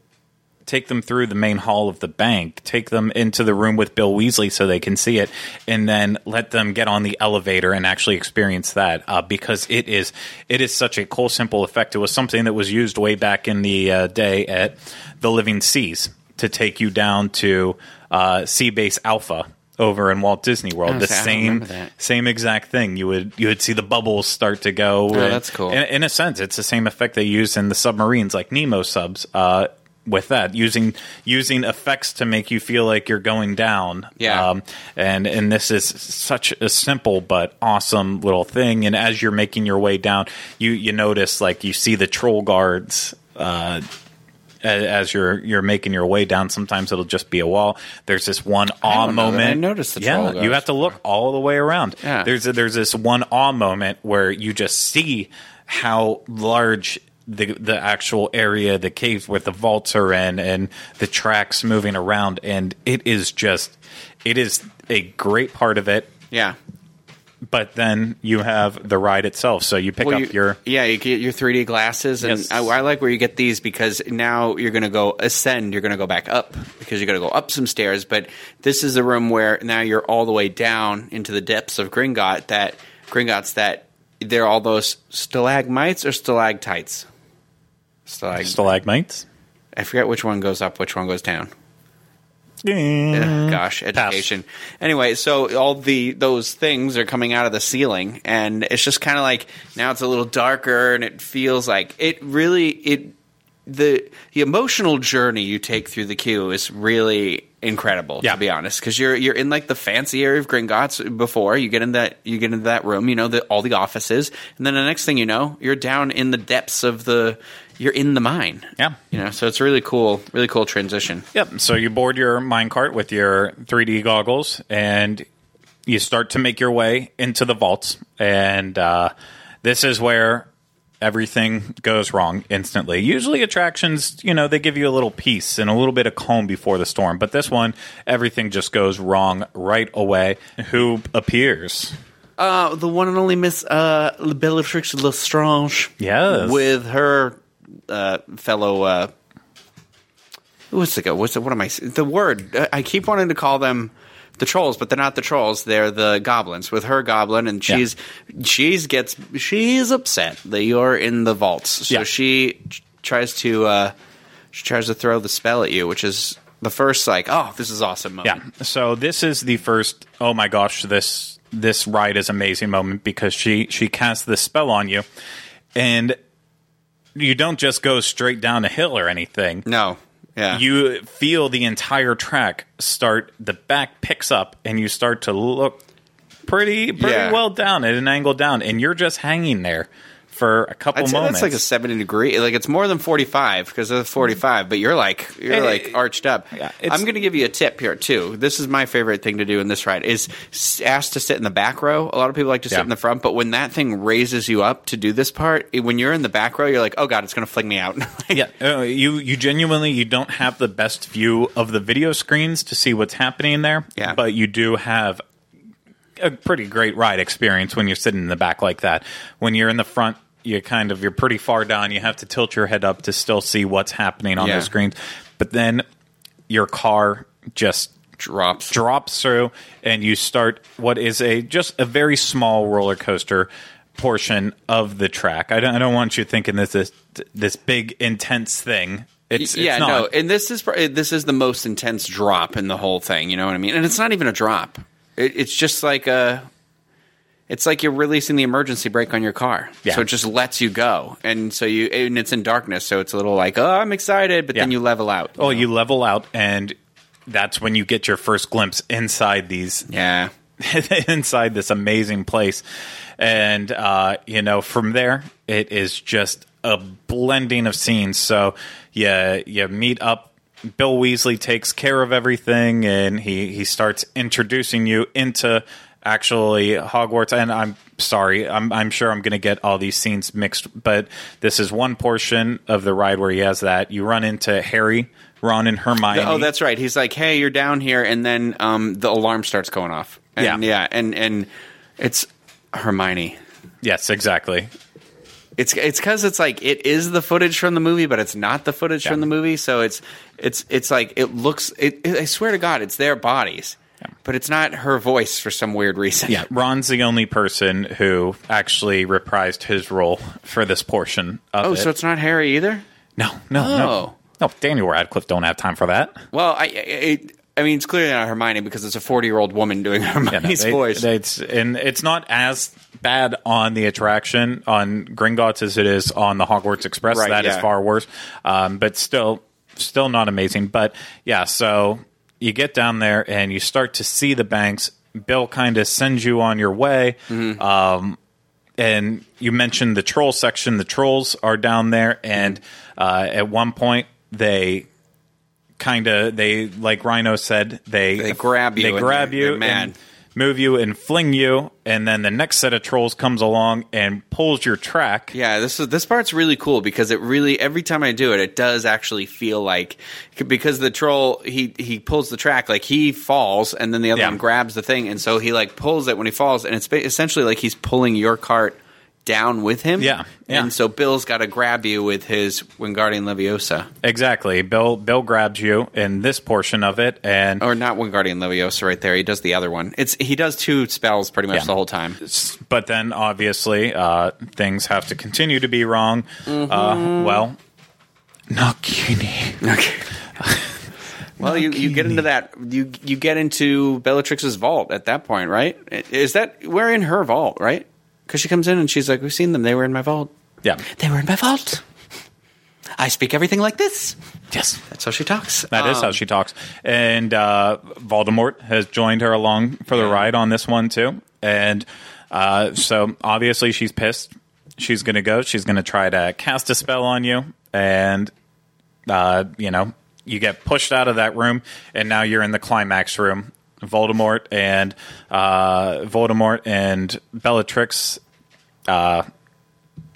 Take them through the main hall of the bank. Take them into the room with Bill Weasley so they can see it, and then let them get on the elevator and actually experience that. Uh, because it is it is such a cool, simple effect. It was something that was used way back in the uh, day at the Living Seas to take you down to uh, Sea Base Alpha over in Walt Disney World. Oh, the same same exact thing. You would you would see the bubbles start to go. Oh, that's cool. In, in a sense, it's the same effect they use in the submarines, like Nemo subs. Uh, with that, using using effects to make you feel like you're going down. Yeah. Um, and and this is such a simple but awesome little thing. And as you're making your way down, you you notice like you see the troll guards. Uh, as you're you're making your way down. Sometimes it'll just be a wall. There's this one awe that. moment. I noticed the yeah, you have to look all the way around. Yeah. There's a, there's this one awe moment where you just see how large the the actual area, the caves where the vaults are in, and the tracks moving around, and it is just it is a great part of it. Yeah. But then you have the ride itself, so you pick Well, up you- your yeah, you get your 3D glasses, and Yes. I, I like where you get these because now you're going to go ascend. You're going to go back up because you're going to go up some stairs. But this is a room where now you're all the way down into the depths of Gringotts. That Gringotts that they're all those stalagmites or stalactites. Stalag. stalagmites. I forget which one goes up, which one goes down. Ugh, gosh, education. Anyway, so all the those things are coming out of the ceiling, and it's just kind of like now it's a little darker, and it feels like it really it the the emotional journey you take through the queue is really incredible Yeah. to be honest because you're you're in like the fancy area of Gringotts before you get in that you get into that room you know the, all the offices and then the next thing you know you're down in the depths of the you're in the mine Yeah. you know so it's really cool really cool transition Yep. So you board your minecart with your 3D goggles, and you start to make your way into the vaults. And uh, this is where everything goes wrong instantly. Usually, attractions, you know, they give you a little peace and a little bit of calm before the storm. But this one, everything just goes wrong right away. Who appears? Uh, the one and only Miss uh, Bellatrix Lestrange. Yes. With her uh, fellow. Uh, what's the what's the, what am I? The word I I keep wanting to call them the trolls, but they're not the trolls. They're the goblins. With her goblin, and Yeah. she's she's gets she's upset that you're in the vaults. So Yeah. she tries to uh, she tries to throw the spell at you, which is the first like oh this is awesome moment. Yeah. So this is the first. Oh my gosh, this this ride is amazing moment because she she casts this spell on you, and you don't just go straight down a hill or anything. No. Yeah. You feel the entire track start. The back picks up, and you start to look pretty pretty Yeah. well down at an angle down, and you're just hanging there for a couple I'd say moments. that's like a seventy degree. Like it's more than forty five because of forty five. But you're like you're like arched up. yeah, I'm going to give you a tip here too. This is my favorite thing to do in this ride is ask to sit in the back row. A lot of people like to sit Yeah. in the front, but when that thing raises you up to do this part, when you're in the back row, you're like, oh god, it's going to fling me out. yeah, uh, you you genuinely you don't have the best view of the video screens to see what's happening there. Yeah. but you do have a pretty great ride experience when you're sitting in the back like that. When you're in the front, you kind of you're pretty far down. You have to tilt your head up to still see what's happening on Yeah. the screens. But then your car just Drops. drops through and you start what is a just a very small roller coaster portion of the track. I don't, I don't want you thinking this is this big intense thing. It's, yeah, it's not. no, and this is this is the most intense drop in the whole thing. You know what I mean? And it's not even a drop. It, it's just like a. It's like you're releasing the emergency brake on your car, Yeah. so it just lets you go, and so you and it's in darkness, so it's a little like, oh, I'm excited, but then you level out. oh, know? you level out and that's when you get your first glimpse inside these yeah, inside this amazing place. And, uh, you know, from there, it is just a blending of scenes. So yeah, you meet up. Bill Weasley takes care of everything and he, he starts introducing you into actually Hogwarts. And I'm sorry, I'm, I'm sure I'm going to get all these scenes mixed, but this is one portion of the ride where he has that. You run into Harry, Ron, and Hermione. oh, that's right. He's like, hey, you're down here, and then um, the alarm starts going off. And, Yeah. yeah, and and it's Hermione. yes, exactly. It's it's because it's like it is the footage from the movie, but it's not the footage Yeah. from the movie. So it's it's it's like it looks. It, it- I swear to God, it's their bodies, but it's not her voice for some weird reason. Yeah, Ron's the only person who actually reprised his role for this portion of Oh, it. so it's not Harry either. no, no, no, Oh. no. Daniel Radcliffe don't have time for that. Well, I I, I mean, it's clearly not Hermione because it's a forty year old woman doing Yeah, no, Hermione's they- voice. they- it's and it's not as bad on the attraction on Gringotts as it is on the Hogwarts Express. Right, That is yeah. far worse, um, but still, still not amazing. But yeah, so you get down there and you start to see the banks. Bill kind of sends you on your way. Mm-hmm. Um, and you mentioned the troll section. The trolls are down there, and uh, at one point they kind of they like Ryno said they They grab you they grab they're- you they're mad. and move you and fling you, and then the next set of trolls comes along and pulls your track. Yeah, this is this part's really cool because it really every time I do it, it does actually feel like because the troll he he pulls the track like he falls and then the other Yeah. one grabs the thing and so he like pulls it when he falls and it's essentially like he's pulling your cart down with him. Yeah, yeah. and so Bill's got to grab you with his Wingardium Leviosa Exactly. Bill Bill grabs you in this portion of it, and or not Wingardium Leviosa right there. He does the other one. It's he does two spells pretty much Yeah. the whole time. but then obviously uh, things have to continue to be wrong. Mm-hmm. Uh, well, Nagini. Okay. Well, you, you get into that you you get into Bellatrix's vault at that point, right? Is that we're in her vault, right? Because she comes in and she's like, "We've seen them. They were in my vault. Yeah. They were in my vault. I speak everything like this. Yes. That's how she talks. That is Um, how she talks. And uh, Voldemort has joined her along for the ride on this one too. And uh, so obviously she's pissed. She's going to go. She's going to try to cast a spell on you. And, uh, you know, you get pushed out of that room. And now you're in the climax room. Voldemort and uh, Voldemort and Bellatrix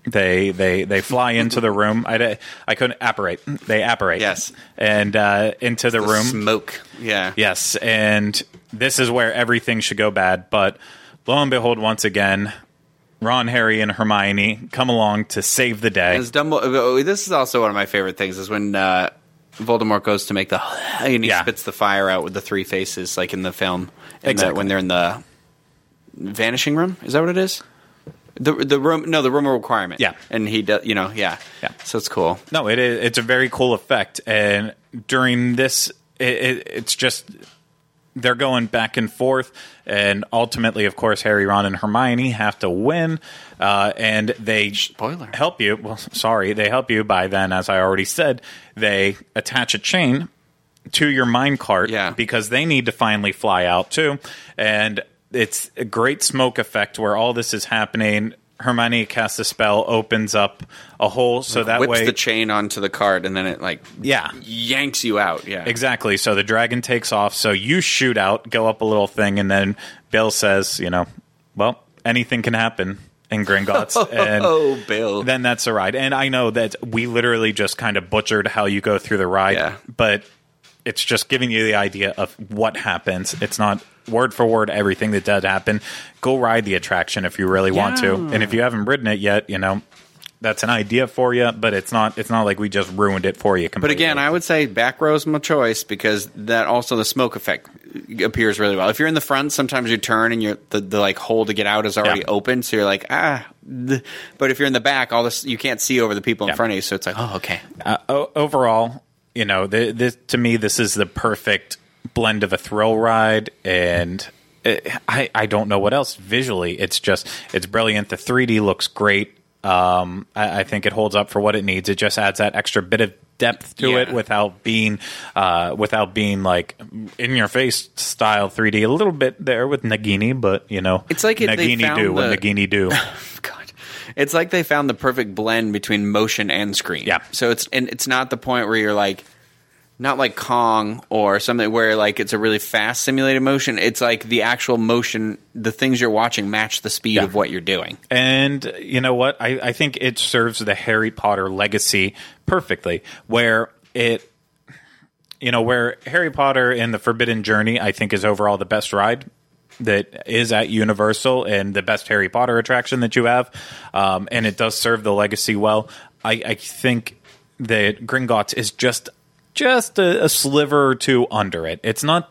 they they they fly into the room. I, I couldn't apparate. They apparate. Yes. and uh, into the, the room. Smoke. Yeah. Yes, and this is where everything should go bad. But lo and behold, once again, Ron, Harry, and Hermione come along to save the day. As Dumbledore, this is also one of my favorite things is when uh, Voldemort goes to make the and he Yeah. spits the fire out with the three faces, like in the film. In the- when they're in the vanishing room, is that what it is? The the room, no, the room of requirement. Yeah. and he does, you know, yeah, Yeah. So it's cool. No, it is. It's a very cool effect, and during this, it, it, it's just they're going back and forth, and ultimately, of course, Harry, Ron, and Hermione have to win, uh, and they Spoiler. help you. Well, sorry, they help you by then, as I already said, they attach a chain to your mine cart Yeah. because they need to finally fly out too, and it's a great smoke effect where all this is happening. Hermione casts a spell, opens up a hole, so that Whips way the chain onto the cart, and then it like yeah, yanks you out. Yeah, exactly. So the dragon takes off. So you shoot out, go up a little thing, and then Bill says, you know, well, anything can happen in Gringotts, oh, and Oh, Bill. then that's a ride. And I know that we literally just kind of butchered how you go through the ride, Yeah. but it's just giving you the idea of what happens. It's not word for word everything that does happen. Go ride the attraction if you really want to, and if you haven't ridden it yet, you know. That's an idea for you, but it's not. It's not like we just ruined it for you. But again, I would say back row's my choice because that also the smoke effect appears really well. If you're in the front, sometimes you turn and you're the, the like hole to get out is already Yeah. open, so you're like ah. But if you're in the back, all this you can't see over the people in Yeah. front of you, so it's like oh okay. uh, o- overall, you know, th this to me, this is the perfect blend of a thrill ride, and I I don't know what else. Visually, it's just it's brilliant. The 3D looks great. Um, I, I think it holds up for what it needs. It just adds that extra bit of depth to it without being uh, without being like in your face style 3D. A little bit there with Nagini, but you know, It's like Nagini do what Nagini do. It's like they found the perfect blend between motion and screen. Yeah. So it's and it's not the point where you're like, not like Kong or something where like it's a really fast simulated motion. It's like the actual motion, the things you're watching match the speed Yeah. of what you're doing. And you know what? I, I think it serves the Harry Potter legacy perfectly, where it, you know, where Harry Potter and the Forbidden Journey, I think, is overall the best ride that is at Universal and the best Harry Potter attraction that you have. Um, and it does serve the legacy well. I, I think that Gringotts is just just a, a sliver or two under it. It's not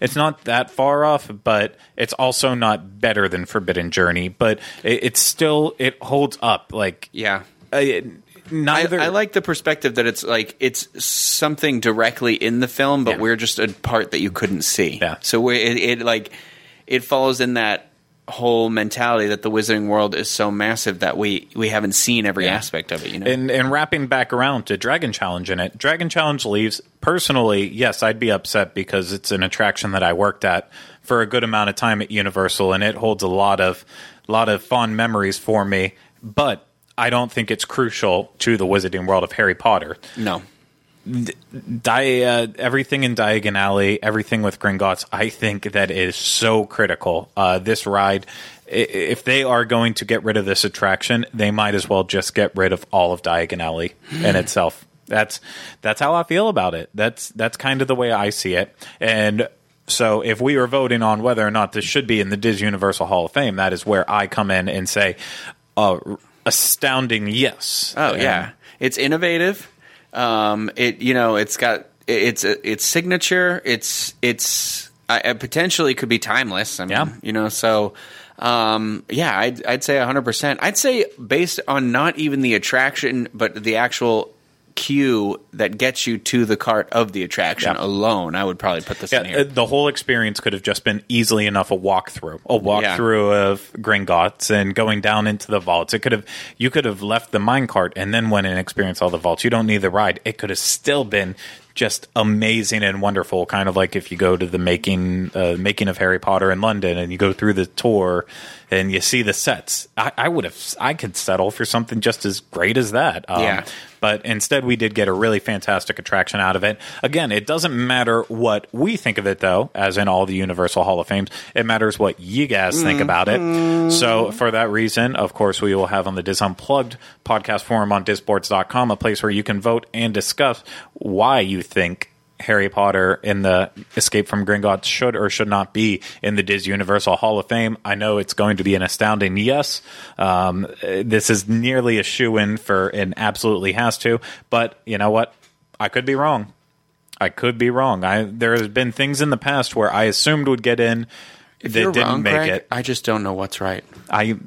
it's not that far off, but it's also not better than Forbidden Journey. But it, it's still it holds up. Like Yeah. uh, it- I, neither. I like the perspective that it's like it's something directly in the film, but Yeah. we're just a part that you couldn't see. Yeah. So we, it, it like it follows in that whole mentality that the Wizarding World is so massive that we we haven't seen every Yeah. aspect of it. You know. And and wrapping back around to Dragon Challenge in it, Dragon Challenge leaves. Personally, yes, I'd be upset because it's an attraction that I worked at for a good amount of time at Universal, and it holds a lot of lot of fond memories for me. But I don't think it's crucial to the Wizarding World of Harry Potter. no. Di- uh, everything in Diagon Alley, everything with Gringotts, I think that is so critical. Uh, this ride, if they are going to get rid of this attraction, they might as well just get rid of all of Diagon Alley in itself. That's that's how I feel about it. That's that's kind of the way I see it. And so, if we were voting on whether or not this should be in the Disney Universal Hall of Fame, that is where I come in and say, uh, astounding yes. Oh And- yeah, it's innovative. Um, it you know it's got it's it's signature. It's it's uh, it potentially could be timeless. I mean, Yeah. you know so. Um, yeah, I'd, I'd say 100%. I'd say based on not even the attraction, but the actual queue that gets you to the cart of the attraction Yeah. alone, I would probably put this in here. uh, the whole experience could have just been easily enough a walkthrough, a walkthrough of Gringotts and going down into the vaults. It could have you could have left the minecart and then went and experienced all the vaults. You don't need the ride. It could have still been just amazing and wonderful. Kind of like if you go to the making uh, making of Harry Potter in London and you go through the tour and you see the sets. I, I would have I could settle for something just as great as that. Um, Yeah. but instead we did get a really fantastic attraction out of it. Again, it doesn't matter what we think of it though, as in all the Universal Hall of Fames. It matters what you guys think about it. So for that reason, of course, we will have on the DIS Unplugged podcast forum on disboards.com a place where you can vote and discuss why you think Harry Potter in the Escape from Gringotts should or should not be in the Disney Universal Hall of Fame. I know it's going to be an astounding yes. Um, this is nearly a shoe in for an absolutely has to, but you know what? I could be wrong. I could be wrong. I there has been things in the past where I assumed would get in if that didn't wrong, make Craig, it. I just don't know what's right. I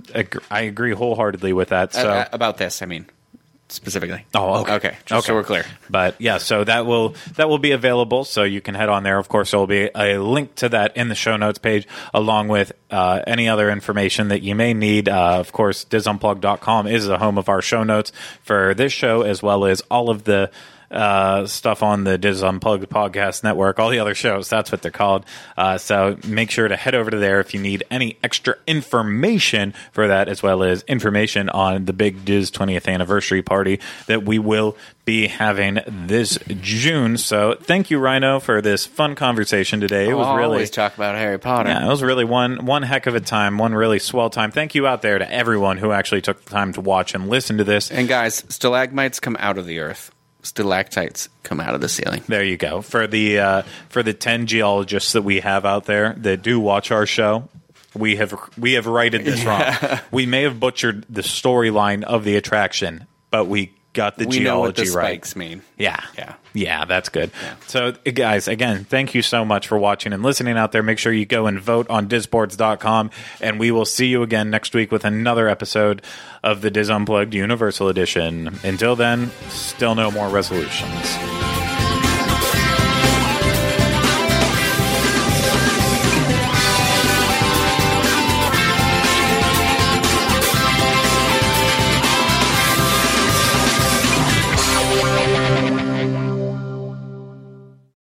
I agree wholeheartedly with that. So Uh, about this, I mean, specifically. Oh, okay. Okay, just so Okay. we're clear. But yeah, so that will that will be available. So you can head on there. Of course, there will be a link to that in the show notes page, along with uh, any other information that you may need. Uh, of course, disunplugged.com is the home of our show notes for this show, as well as all of the uh, stuff on the DIS Unplugged podcast network, all the other shows. That's what they're called. Uh, so make sure to head over to there if you need any extra information for that, as well as information on the big DIS 20th anniversary party that we will be having this June. So thank you, Ryno, for this fun conversation today. It was I'll really always talk about Harry Potter. yeah, it was really one one heck of a time, one really swell time. Thank you out there to everyone who actually took the time to watch and listen to this. And guys, stalagmites come out of the earth. Stalactites come out of the ceiling. There you go. For the uh, for the ten geologists that we have out there that do watch our show, we have we have righted this wrong. We may have butchered the storyline of the attraction, but we got the we know what geology the right. spikes mean. Yeah. Yeah. Yeah, that's good. So, guys, again, thank you so much for watching and listening out there. Make sure you go and vote on disboards.com, and we will see you again next week with another episode of the DIS Unplugged Universal Edition. Until then, still no more resolutions.